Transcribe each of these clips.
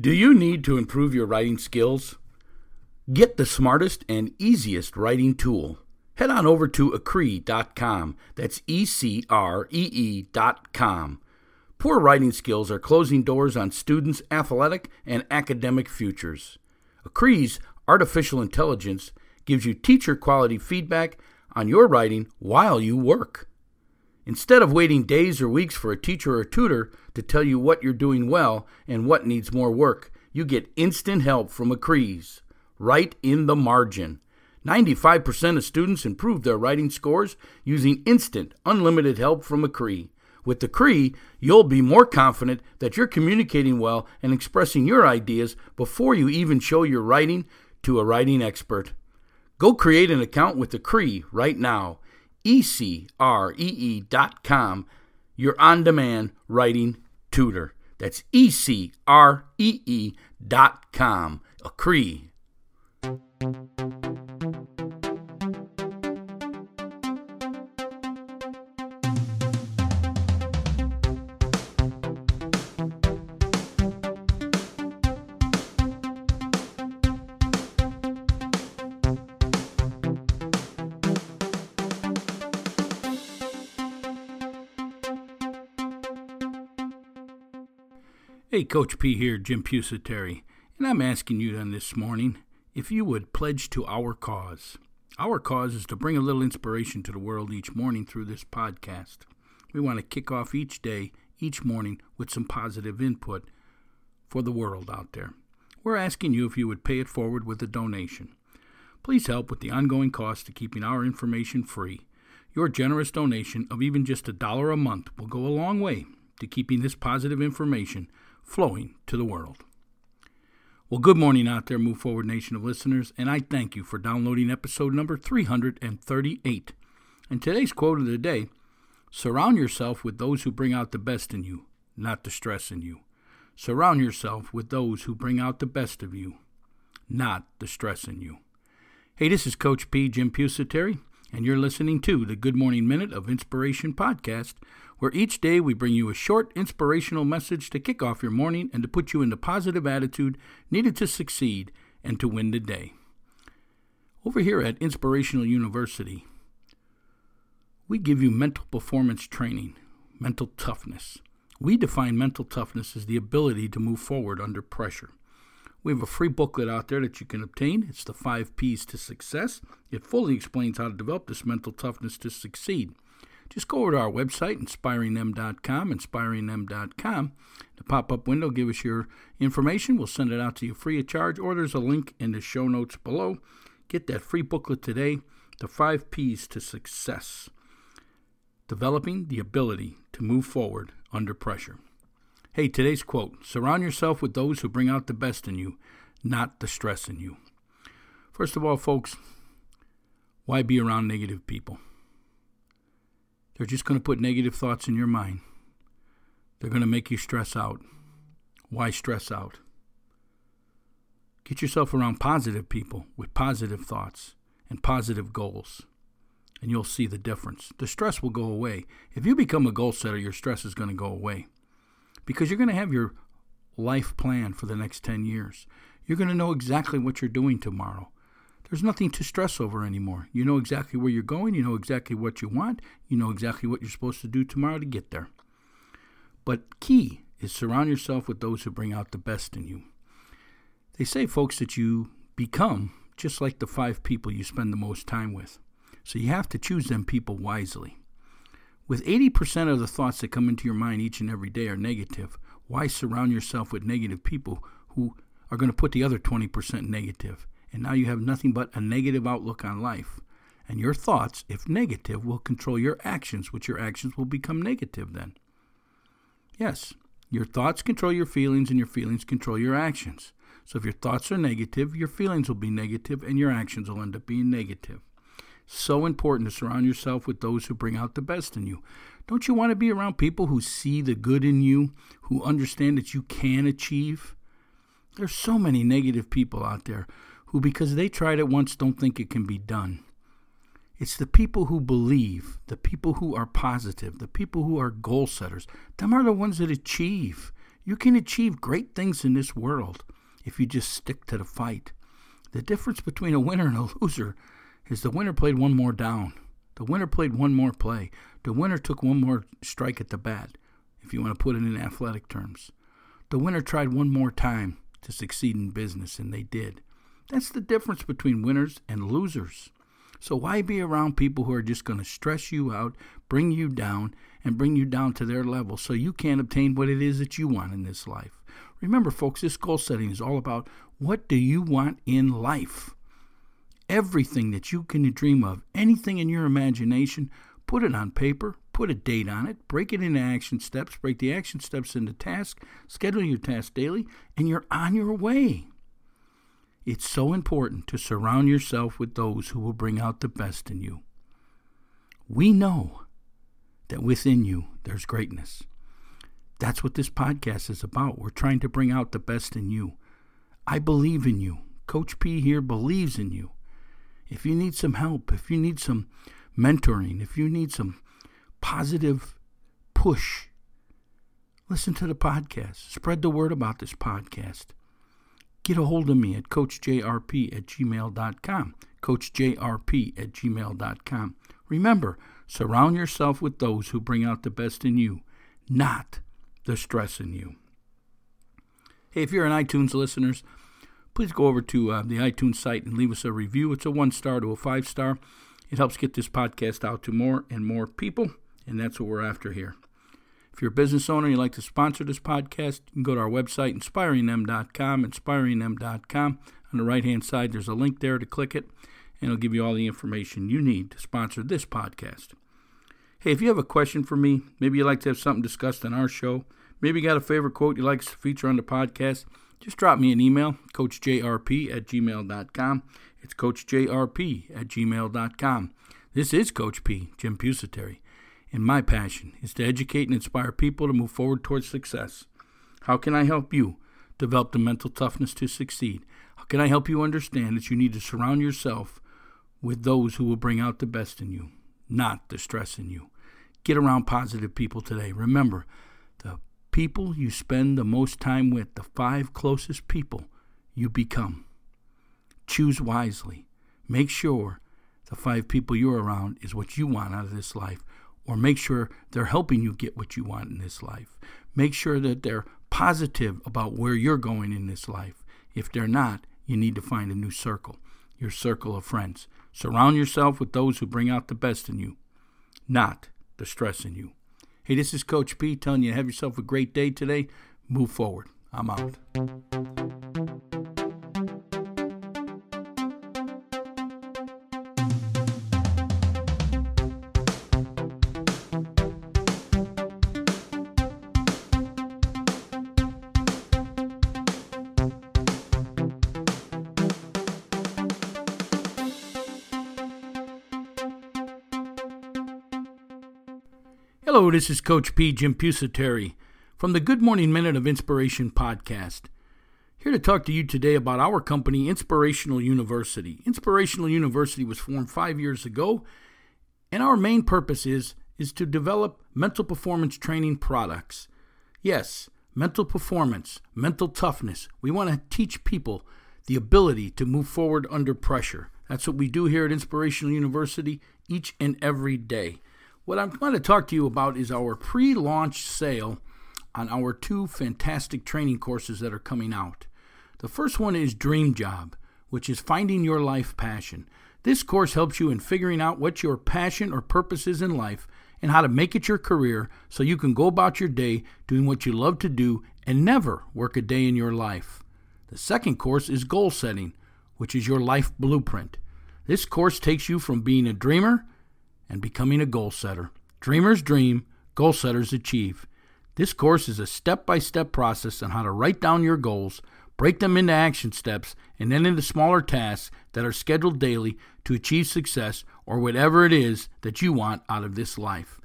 Do you need to improve your writing skills? Get the smartest and easiest writing tool. Head on over to ecree.com. That's E C R E E.com. Poor writing skills are closing doors on students' athletic and academic futures. Ecree's artificial intelligence gives you teacher quality feedback on your writing while you work. Instead of waiting days or weeks for a teacher or tutor to tell you what you're doing well and what needs more work, you get instant help from Ecree's, right in the margin. 95% of students improve their writing scores using instant, unlimited help from Ecree. With Ecree, you'll be more confident that you're communicating well and expressing your ideas before you even show your writing to a writing expert. Go create an account with Ecree right now ecree.com, your on demand writing tutor. That's. Ecree. Hey, Coach P here, Jim Pusateri, and I'm asking you then this morning if you would pledge to our cause. Our cause is to bring a little inspiration to the world each morning through this podcast. We want to kick off each day, each morning, with some positive input for the world out there. We're asking you if you would pay it forward with a donation. Please help with the ongoing cost of keeping our information free. Your generous donation of even just a dollar a month will go a long way to keeping this positive information flowing to the world. Well, good morning out there, Move Forward Nation of listeners, and I thank you for downloading episode number 338. And today's quote of the day Surround yourself with those who bring out the best in you, not the stress in you. Surround yourself with those who bring out the best of you, not the stress in you. Hey, this is Coach P. Jim Pusateri, and you're listening to the Good Morning Minute of Inspiration podcast where each day we bring you a short inspirational message to kick off your morning and to put you in the positive attitude needed to succeed and to win the day. Over here at Inspirational University, we give you mental performance training, mental toughness. We define mental toughness as the ability to move forward under pressure. We have a free booklet out there that you can obtain. It's the five P's to success. It fully explains how to develop this mental toughness to succeed just go over to our website, inspiringthem.com, inspiringthem.com. The pop up window, give us your information. We'll send it out to you free of charge, or there's a link in the show notes below. Get that free booklet today The Five P's to Success Developing the Ability to Move Forward Under Pressure. Hey, today's quote Surround yourself with those who bring out the best in you, not the stress in you. First of all, folks, why be around negative people? They're just going to put negative thoughts in your mind. They're going to make you stress out. Why stress out? Get yourself around positive people with positive thoughts and positive goals, and you'll see the difference. The stress will go away. If you become a goal setter, your stress is going to go away because you're going to have your life plan for the next 10 years. You're going to know exactly what you're doing tomorrow. There's nothing to stress over anymore. You know exactly where you're going, you know exactly what you want, you know exactly what you're supposed to do tomorrow to get there. But key is surround yourself with those who bring out the best in you. They say, folks, that you become just like the five people you spend the most time with. So you have to choose them people wisely. With 80% of the thoughts that come into your mind each and every day are negative, why surround yourself with negative people who are going to put the other 20% negative? and now you have nothing but a negative outlook on life. And your thoughts, if negative, will control your actions, which your actions will become negative then. Yes, your thoughts control your feelings, and your feelings control your actions. So if your thoughts are negative, your feelings will be negative, and your actions will end up being negative. So important to surround yourself with those who bring out the best in you. Don't you want to be around people who see the good in you, who understand that you can achieve? There's so many negative people out there who, because they tried it once, don't think it can be done. It's the people who believe, the people who are positive, the people who are goal setters. Them are the ones that achieve. You can achieve great things in this world if you just stick to the fight. The difference between a winner and a loser is the winner played one more down. The winner played one more play. The winner took one more strike at the bat, if you want to put it in athletic terms. The winner tried one more time to succeed in business, and they did. That's the difference between winners and losers. So why be around people who are just going to stress you out, bring you down, and bring you down to their level so you can't obtain what it is that you want in this life? Remember, folks, this goal setting is all about what do you want in life? Everything that you can dream of, anything in your imagination, put it on paper, put a date on it, break it into action steps, break the action steps into tasks, schedule your tasks daily, and you're on your way. It's so important to surround yourself with those who will bring out the best in you. We know that within you there's greatness. That's what this podcast is about. We're trying to bring out the best in you. I believe in you. Coach P here believes in you. If you need some help, if you need some mentoring, if you need some positive push, listen to the podcast. Spread the word about this podcast get a hold of me at coachjrp at gmail.com. Coachjrp at gmail.com. Remember, surround yourself with those who bring out the best in you, not the stress in you. Hey, if you're an iTunes listeners, please go over to uh, the iTunes site and leave us a review. It's a one star to a five star. It helps get this podcast out to more and more people, and that's what we're after here. If you're a business owner and you'd like to sponsor this podcast, you can go to our website, inspiringthem.com, inspiringthem.com. On the right hand side, there's a link there to click it, and it'll give you all the information you need to sponsor this podcast. Hey, if you have a question for me, maybe you'd like to have something discussed on our show, maybe you got a favorite quote you'd like to feature on the podcast, just drop me an email, coachjrp at gmail.com. It's coachjrp at gmail.com. This is Coach P, Jim Pusateri and my passion is to educate and inspire people to move forward towards success. How can I help you develop the mental toughness to succeed? How can I help you understand that you need to surround yourself with those who will bring out the best in you, not the stress in you? Get around positive people today. Remember, people you spend the most time with, the five closest people you become. Choose wisely. Make sure the five people you're around is what you want out of this life or make sure they're helping you get what you want in this life. Make sure that they're positive about where you're going in this life. If they're not, you need to find a new circle, your circle of friends. Surround yourself with those who bring out the best in you, not the stress in you. Hey, this is Coach P telling you have yourself a great day today. Move forward. I'm out. Hello, this is Coach P. Jim Pusateri from the Good Morning Minute of Inspiration podcast. Here to talk to you today about our company, Inspirational University. Inspirational University was formed five years ago, and our main purpose is, is to develop mental performance training products. Yes, mental performance, mental toughness. We want to teach people the ability to move forward under pressure. That's what we do here at Inspirational University each and every day. What I'm going to talk to you about is our pre launch sale on our two fantastic training courses that are coming out. The first one is Dream Job, which is finding your life passion. This course helps you in figuring out what your passion or purpose is in life and how to make it your career so you can go about your day doing what you love to do and never work a day in your life. The second course is Goal Setting, which is your life blueprint. This course takes you from being a dreamer and becoming a goal setter. Dreamers dream, goal setters achieve. This course is a step by step process on how to write down your goals, break them into action steps, and then into smaller tasks that are scheduled daily to achieve success or whatever it is that you want out of this life.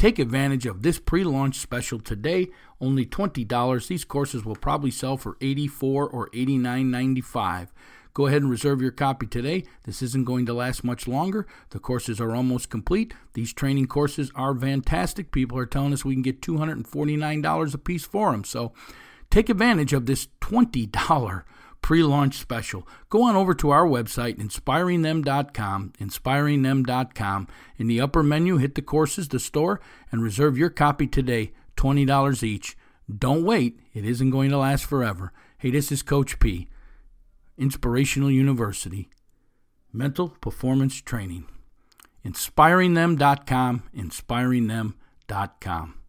Take advantage of this pre launch special today, only $20. These courses will probably sell for 84 or $89.95. Go ahead and reserve your copy today. This isn't going to last much longer. The courses are almost complete. These training courses are fantastic. People are telling us we can get $249 a piece for them. So take advantage of this $20 pre launch special. Go on over to our website, inspiringthem.com, inspiringthem.com. In the upper menu, hit the courses, the store, and reserve your copy today, $20 each. Don't wait, it isn't going to last forever. Hey, this is Coach P, Inspirational University, Mental Performance Training. InspiringThem.com, inspiringthem.com.